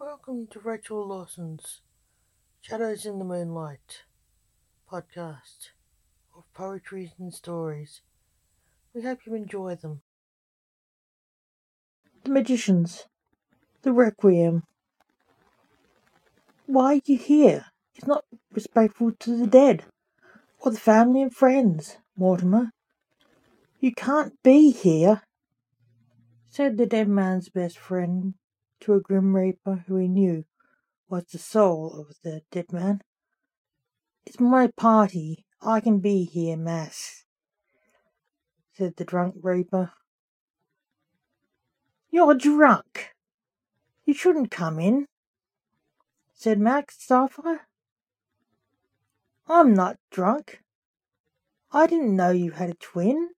Welcome to Rachel Lawson's Shadows in the Moonlight podcast of poetry and stories. We hope you enjoy them. The Magicians, The Requiem. Why are you here? It's not respectful to the dead or the family and friends, Mortimer. You can't be here, said the dead man's best friend to a grim reaper who he knew was the soul of the dead man. It's my party. I can be here, Max, said the drunk reaper. You're drunk. You shouldn't come in, said Max Starfire. I'm not drunk. I didn't know you had a twin,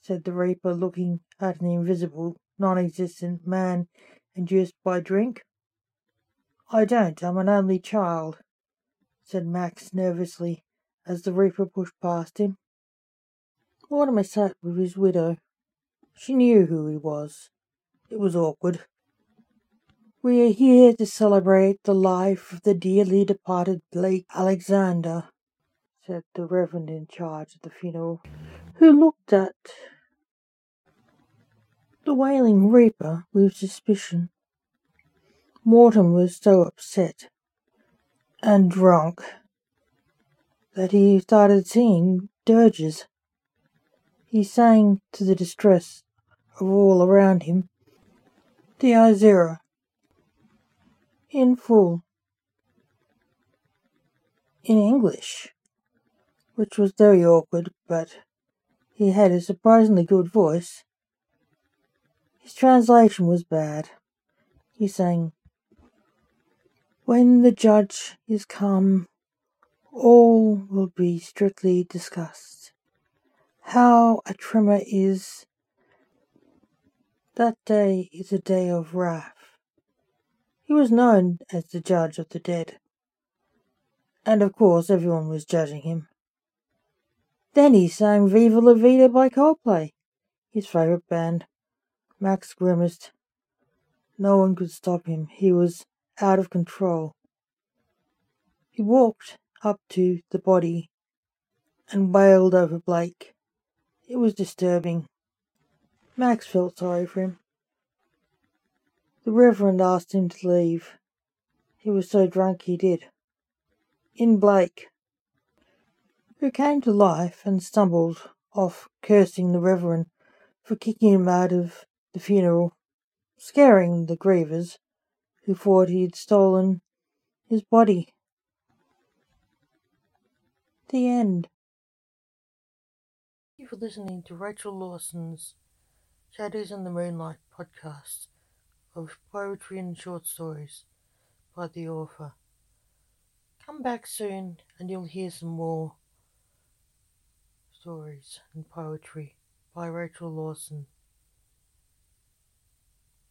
said the reaper, looking at an invisible, non existent man induced by drink. I don't, I'm an only child, said Max nervously as the reaper pushed past him. Mortimer sat with his widow. She knew who he was. It was awkward. We are here to celebrate the life of the dearly departed Blake Alexander, said the Reverend in charge of the funeral, who looked at the wailing reaper with suspicion. Morton was so upset and drunk that he started singing dirges. He sang to the distress of all around him the Dies Irae in full in English, which was very awkward, but he had a surprisingly good voice. His translation was bad. He sang, When the judge is come, all will be strictly discussed. How a tremor is, that day is a day of wrath. He was known as the judge of the dead, and of course everyone was judging him. Then he sang Viva La Vida by Coldplay, his favourite band. Max grimaced. No one could stop him. He was out of control. He walked up to the body and wailed over Blake. It was disturbing. Max felt sorry for him. The Reverend asked him to leave. He was so drunk he did. In Blake, who came to life and stumbled off cursing the Reverend for kicking him out of the funeral, scaring the grievers who thought he had stolen his body. The end. Thank you for listening to Rachel Lawson's Shadows in the Moonlight podcast of poetry and short stories by the author. Come back soon and you'll hear some more stories and poetry by Rachel Lawson.